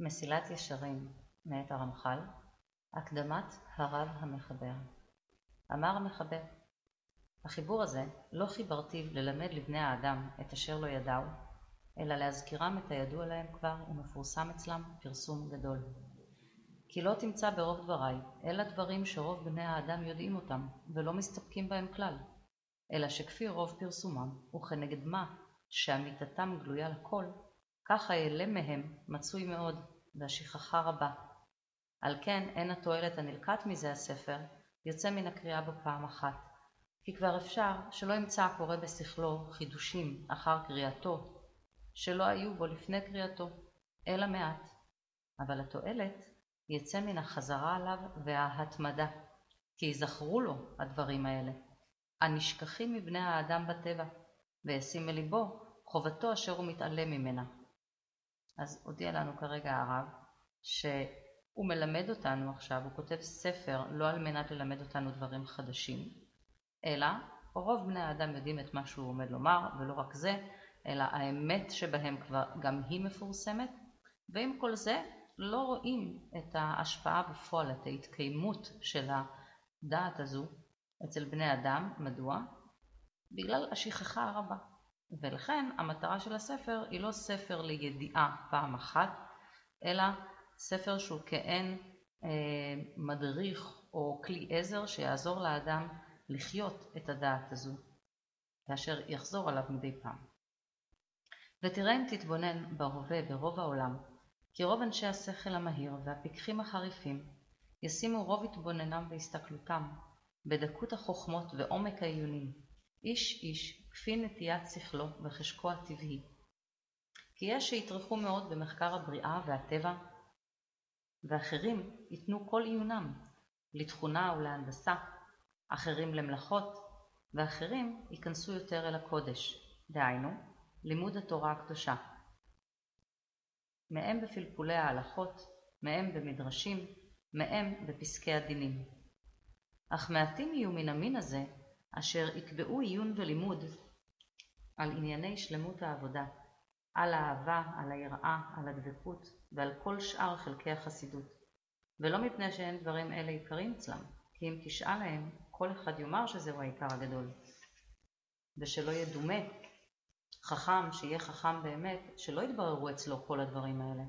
מסילת ישרים מאת הרמח"ל, הקדמת הרב המחבר. אמר המחבר, החיבור הזה לא חיברתיו ללמד לבני האדם את אשר לא ידעו, אלא להזכירם את הידוע להם כבר ומפורסם אצלם פרסום גדול. כי לא תמצא ברוב דבריי, אלא דברים שרוב בני האדם יודעים אותם, ולא מסתפקים בהם כלל, אלא שכפי רוב פרסומם, וכנגד מה שאמיתתם גלויה לכל, כך ההיעלם מהם מצוי מאוד, והשכחה רבה. על כן אין התועלת הנלקט מזה הספר יוצא מן הקריאה בו פעם אחת, כי כבר אפשר שלא ימצא הקורא בשכלו חידושים אחר קריאתו, שלא היו בו לפני קריאתו, אלא מעט, אבל התועלת יצא מן החזרה עליו וההתמדה, כי יזכרו לו הדברים האלה, הנשכחים מבני האדם בטבע, וישים מליבו חובתו אשר הוא מתעלם ממנה. אז הודיע לנו כרגע הרב שהוא מלמד אותנו עכשיו, הוא כותב ספר לא על מנת ללמד אותנו דברים חדשים, אלא רוב בני האדם יודעים את מה שהוא עומד לומר, ולא רק זה, אלא האמת שבהם כבר גם היא מפורסמת, ועם כל זה לא רואים את ההשפעה בפועל, את ההתקיימות של הדעת הזו אצל בני אדם. מדוע? בגלל השכחה הרבה. ולכן המטרה של הספר היא לא ספר לידיעה פעם אחת, אלא ספר שהוא כעין אה, מדריך או כלי עזר שיעזור לאדם לחיות את הדעת הזו, כאשר יחזור עליו מדי פעם. ותראה אם תתבונן בהווה ברוב העולם, כי רוב אנשי השכל המהיר והפיקחים החריפים ישימו רוב התבוננם והסתכלותם בדקות החוכמות ועומק העיונים, איש איש כפי נטיית שכלו וחשקו הטבעי. כי יש שיטרחו מאוד במחקר הבריאה והטבע, ואחרים ייתנו כל עיונם לתכונה ולהנדסה, אחרים למלאכות, ואחרים ייכנסו יותר אל הקודש, דהיינו, לימוד התורה הקדושה. מהם בפלפולי ההלכות, מהם במדרשים, מהם בפסקי הדינים. אך מעטים יהיו מן המין הזה, אשר יקבעו עיון ולימוד על ענייני שלמות העבודה, על האהבה, על היראה, על הדבקות ועל כל שאר חלקי החסידות. ולא מפני שאין דברים אלה עיקרים אצלם, כי אם תשאל להם, כל אחד יאמר שזהו העיקר הגדול. ושלא ידומה חכם שיהיה חכם באמת, שלא יתבררו אצלו כל הדברים האלה.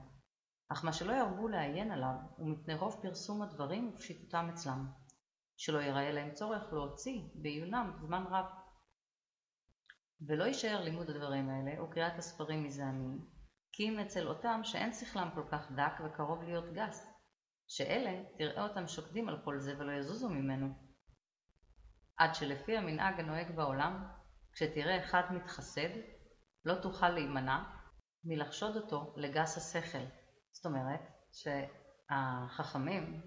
אך מה שלא ירבו לעיין עליו, הוא מפני רוב פרסום הדברים ופשיטותם אצלם. שלא ייראה להם צורך להוציא בעיונם זמן רב. ולא יישאר לימוד הדברים האלה או קריאת הספרים מזעמים, כי אם אצל אותם שאין שכלם כל כך דק וקרוב להיות גס, שאלה תראה אותם שוקדים על כל זה ולא יזוזו ממנו. עד שלפי המנהג הנוהג בעולם, כשתראה אחד מתחסד, לא תוכל להימנע מלחשוד אותו לגס השכל. זאת אומרת שהחכמים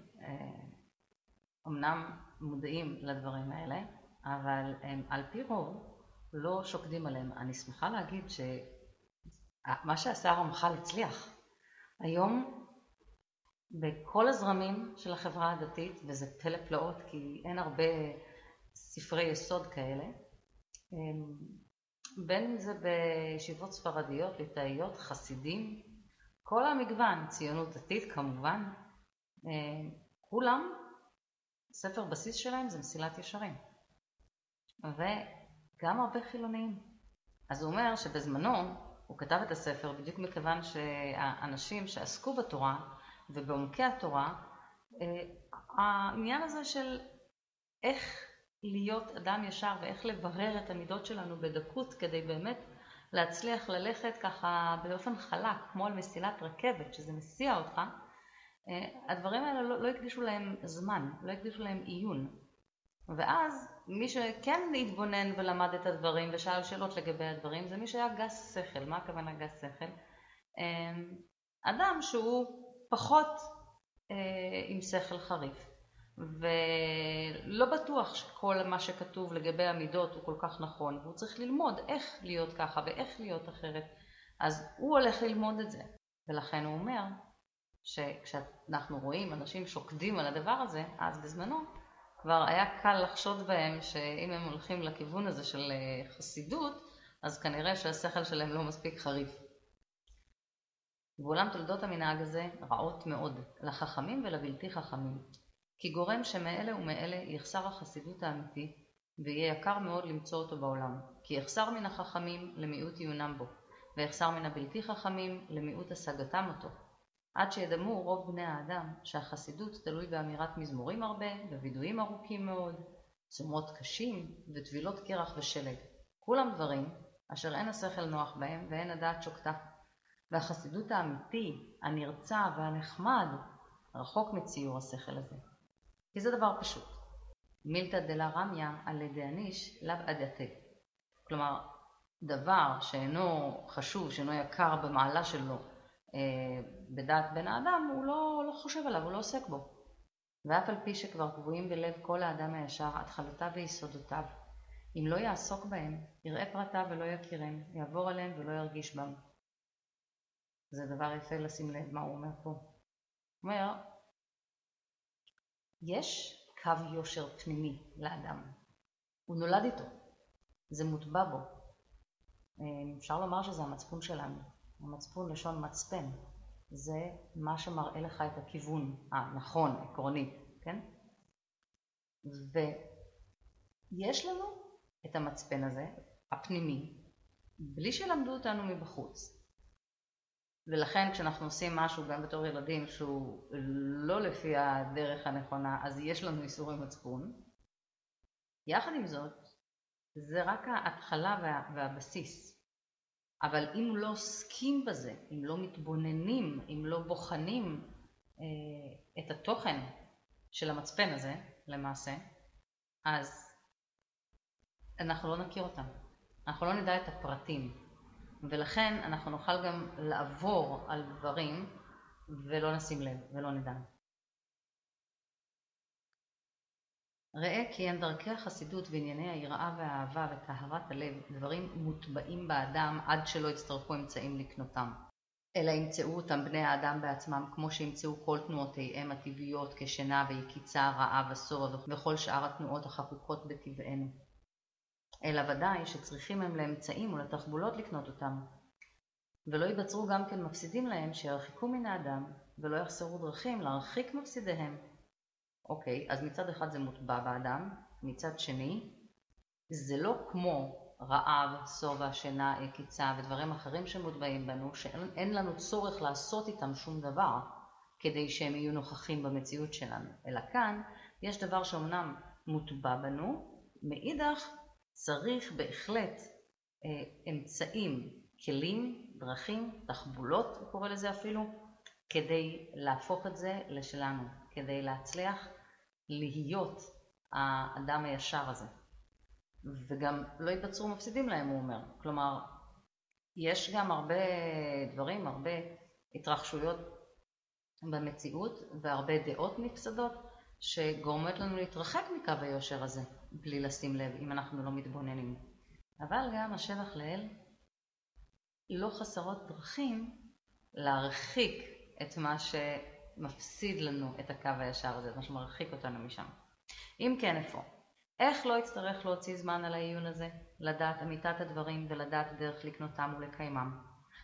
אמנם מודעים לדברים האלה, אבל הם על פי רוב לא שוקדים עליהם. אני שמחה להגיד שמה שעשה הרמח"ל הצליח. היום בכל הזרמים של החברה הדתית, וזה פלא פלאות כי אין הרבה ספרי יסוד כאלה, בין אם זה בישיבות ספרדיות, ליטאיות, חסידים, כל המגוון, ציונות דתית כמובן, כולם, ספר בסיס שלהם זה מסילת ישרים. וגם הרבה חילוניים. אז הוא אומר שבזמנו הוא כתב את הספר בדיוק מכיוון שהאנשים שעסקו בתורה ובעומקי התורה, העניין הזה של איך להיות אדם ישר ואיך לברר את המידות שלנו בדקות כדי באמת להצליח ללכת ככה באופן חלק, כמו על מסילת רכבת, שזה מסיע אותך, הדברים האלה לא, לא הקדישו להם זמן, לא הקדישו להם עיון. ואז מי שכן התבונן ולמד את הדברים ושאל שאלות לגבי הדברים, זה מי שהיה גס שכל. מה הכוונה גס שכל? אדם שהוא פחות עם שכל חריף. ולא בטוח שכל מה שכתוב לגבי המידות הוא כל כך נכון, והוא צריך ללמוד איך להיות ככה ואיך להיות אחרת, אז הוא הולך ללמוד את זה. ולכן הוא אומר שכשאנחנו רואים אנשים שוקדים על הדבר הזה, אז בזמנו כבר היה קל לחשוד בהם שאם הם הולכים לכיוון הזה של חסידות, אז כנראה שהשכל שלהם לא מספיק חריף. ואולם תולדות המנהג הזה רעות מאוד, לחכמים ולבלתי חכמים, כי גורם שמאלה ומאלה יחסר החסידות האמיתי, ויהיה יקר מאוד למצוא אותו בעולם, כי יחסר מן החכמים למיעוט עיונם בו, ויחסר מן הבלתי חכמים למיעוט השגתם אותו, עד שידמו רוב בני האדם שהחסידות תלוי באמירת מזמורים הרבה, ווידויים ארוכים מאוד, צומות קשים וטבילות קרח ושלג, כולם דברים אשר אין השכל נוח בהם ואין הדעת שוקטה. והחסידות האמיתי, הנרצע והנחמד, רחוק מציור השכל הזה. כי זה דבר פשוט. מילתא דלה רמיה על ידי הניש לאו אדתה. כלומר, דבר שאינו חשוב, שאינו יקר במעלה שלו בדעת בן האדם, הוא לא, לא חושב עליו, הוא לא עוסק בו. ואף על פי שכבר קבועים בלב כל האדם הישר, התחלותיו ויסודותיו, אם לא יעסוק בהם, יראה פרטיו ולא יכירם, יעבור עליהם ולא ירגיש בם. זה דבר יפה לשים לב מה הוא אומר פה. הוא אומר, יש קו יושר פנימי לאדם. הוא נולד איתו, זה מוטבע בו. אה, אפשר לומר שזה המצפון שלנו. המצפון לשון מצפן, זה מה שמראה לך את הכיוון הנכון, עקרונית, כן? ויש לנו את המצפן הזה, הפנימי, בלי שלמדו אותנו מבחוץ. ולכן כשאנחנו עושים משהו גם בתור ילדים שהוא לא לפי הדרך הנכונה, אז יש לנו איסורי מצפון. יחד עם זאת, זה רק ההתחלה וה, והבסיס. אבל אם לא עוסקים בזה, אם לא מתבוננים, אם לא בוחנים אה, את התוכן של המצפן הזה, למעשה, אז אנחנו לא נכיר אותם. אנחנו לא נדע את הפרטים. ולכן אנחנו נוכל גם לעבור על דברים ולא נשים לב ולא נדע. ראה כי הם דרכי החסידות וענייני היראה והאהבה וטהרת הלב דברים מוטבעים באדם עד שלא יצטרכו אמצעים לקנותם. אלא ימצאו אותם בני האדם בעצמם כמו שימצאו כל תנועותיהם הטבעיות כשינה ויקיצה, רעה ושובע וכל שאר התנועות החקוקות בטבענו. אלא ודאי שצריכים הם לאמצעים ולתחבולות לקנות אותם, ולא ייווצרו גם כן מפסידים להם שירחיקו מן האדם, ולא יחסרו דרכים להרחיק מפסידיהם. אוקיי, אז מצד אחד זה מוטבע באדם, מצד שני, זה לא כמו רעב, שובע, שינה, עקיצה ודברים אחרים שמוטבעים בנו, שאין לנו צורך לעשות איתם שום דבר כדי שהם יהיו נוכחים במציאות שלנו, אלא כאן יש דבר שאומנם מוטבע בנו, מאידך צריך בהחלט אה, אמצעים, כלים, דרכים, תחבולות, הוא קורא לזה אפילו, כדי להפוך את זה לשלנו, כדי להצליח להיות האדם הישר הזה. וגם לא ייווצרו מפסידים להם, הוא אומר. כלומר, יש גם הרבה דברים, הרבה התרחשויות במציאות והרבה דעות נפסדות שגורמות לנו להתרחק מקו היושר הזה. בלי לשים לב, אם אנחנו לא מתבוננים. אבל גם השבח לאל, לא חסרות דרכים להרחיק את מה שמפסיד לנו את הקו הישר הזה, את מה שמרחיק אותנו משם. אם כן, איפה? איך לא יצטרך להוציא זמן על העיון הזה, לדעת אמיתת הדברים ולדעת דרך לקנותם ולקיימם?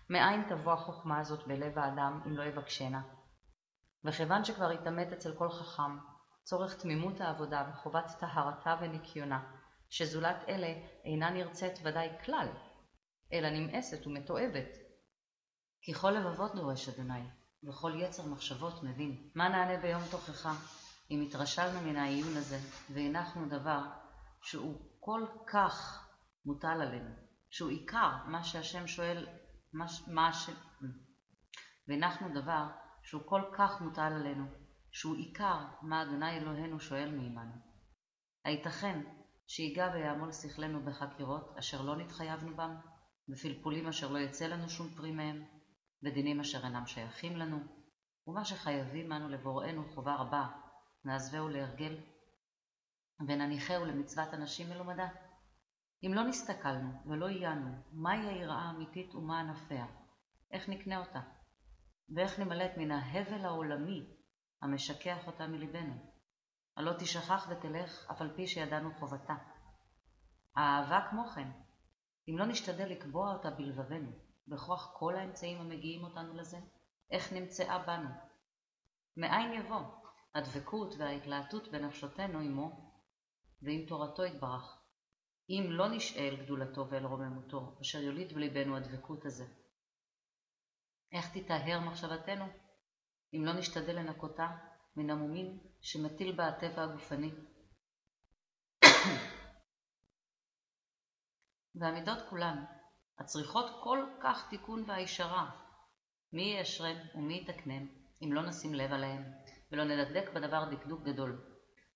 מאין תבוא החוכמה הזאת בלב האדם אם לא יבקשנה? וכיוון שכבר התעמת אצל כל חכם, צורך תמימות העבודה וחובת טהרתה וניקיונה, שזולת אלה אינה נרצית ודאי כלל, אלא נמאסת ומתועבת. כי כל לבבות דורש אדוני, וכל יצר מחשבות מבין. מה נענה ביום תוכחה, אם התרשלנו מן העיון הזה, והנחנו דבר שהוא כל כך מוטל עלינו, שהוא עיקר מה שהשם שואל, מה, מה ש... והנחנו דבר שהוא כל כך מוטל עלינו, שהוא עיקר מה אדוני אלוהינו שואל מעמנו. הייתכן שיגע ויעמול שכלנו בחקירות אשר לא נתחייבנו בם, בפלפולים אשר לא יצא לנו שום פרי מהם, ודינים אשר אינם שייכים לנו, ומה שחייבים אנו לבוראנו חובה רבה, נעזבהו להרגל, ונניחהו למצוות אנשים מלומדה. אם לא נסתכלנו ולא עיינו, מהי היראה האמיתית ומה ענפיה, איך נקנה אותה, ואיך נמלט מן ההבל העולמי המשכח אותה מלבנו. הלא תשכח ותלך, אף על פי שידענו חובתה. האהבה כמו כן, אם לא נשתדל לקבוע אותה בלבבנו, בכוח כל האמצעים המגיעים אותנו לזה, איך נמצאה בנו? מאין יבוא הדבקות וההתלהטות בנפשותנו עמו ועם תורתו יתברך, אם לא נשאל אל גדולתו ואל רוממותו, אשר יוליד בליבנו הדבקות הזה. איך תטהר מחשבתנו, אם לא נשתדל לנקותה מן המומים שמטיל בה הטבע הגופני? והמידות כולן, הצריכות כל כך תיקון והישרה, מי יאשרן ומי יתקנן, אם לא נשים לב עליהם, ולא נדקדק בדבר דקדוק גדול.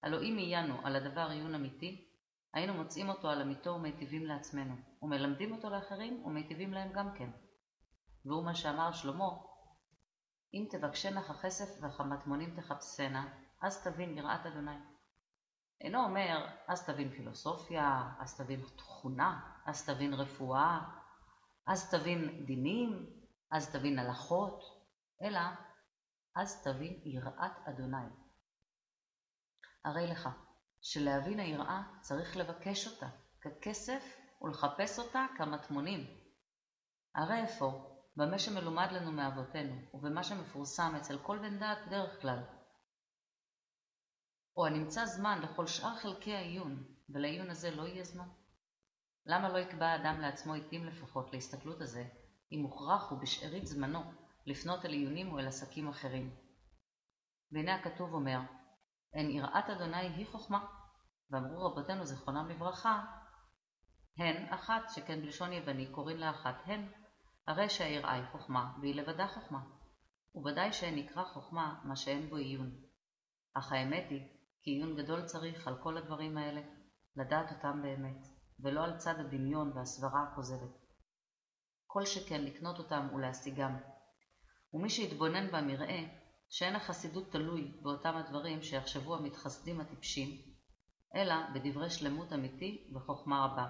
הלא אם עיינו על הדבר עיון אמיתי, היינו מוצאים אותו על אמיתו ומיטיבים לעצמנו, ומלמדים אותו לאחרים ומיטיבים להם גם כן. והוא מה שאמר שלמה, אם תבקשנה ככסף וכמטמונים תחפשנה, אז תבין יראת אדוני. אינו אומר, אז תבין פילוסופיה, אז תבין תכונה, אז תבין רפואה, אז תבין דינים, אז תבין הלכות, אלא אז תבין יראת אדוני. הרי לך, שלהבין היראה צריך לבקש אותה ככסף ולחפש אותה כמטמונים. הרי איפה, במה שמלומד לנו מאבותינו, ובמה שמפורסם אצל כל בן דעת בדרך כלל, או הנמצא זמן לכל שאר חלקי העיון, ולעיון הזה לא יהיה זמן? למה לא יקבע האדם לעצמו עתים לפחות להסתכלות הזה, אם מוכרח הוא בשארית זמנו לפנות אל עיונים או אל עסקים אחרים? והנה הכתוב אומר, אין יראת אדוני היא חוכמה, ואמרו רבותינו זיכרונם לברכה, הן אחת, שכן בלשון יווני קוראים לה אחת הן, הרי שהיראה היא חוכמה, והיא לבדה חוכמה. וודאי שאין נקרא חוכמה מה שאין בו עיון. אך האמת היא, כי עיון גדול צריך על כל הדברים האלה, לדעת אותם באמת, ולא על צד הדמיון והסברה הכוזבת. כל שכן לקנות אותם ולהשיגם. ומי שיתבונן בם יראה שאין החסידות תלוי באותם הדברים שיחשבו המתחסדים הטיפשים, אלא בדברי שלמות אמיתי וחוכמה רבה.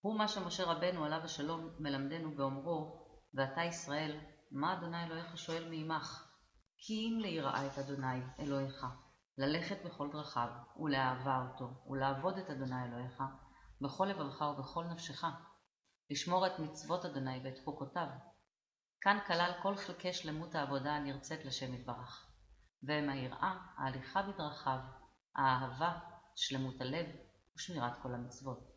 הוא מה שמשה רבנו עליו השלום מלמדנו באומרו, ואתה ישראל, מה אדוני אלוהיך שואל מעמך? כי אם ליראה את אדוני אלוהיך, ללכת בכל דרכיו, ולאהבה אותו, ולעבוד את אדוני אלוהיך, בכל לבבך ובכל נפשך, לשמור את מצוות אדוני ואת חוקותיו, כאן כלל כל חלקי שלמות העבודה הנרצית לשם יתברך, והם היראה, ההליכה בדרכיו, האהבה, שלמות הלב ושמירת כל המצוות.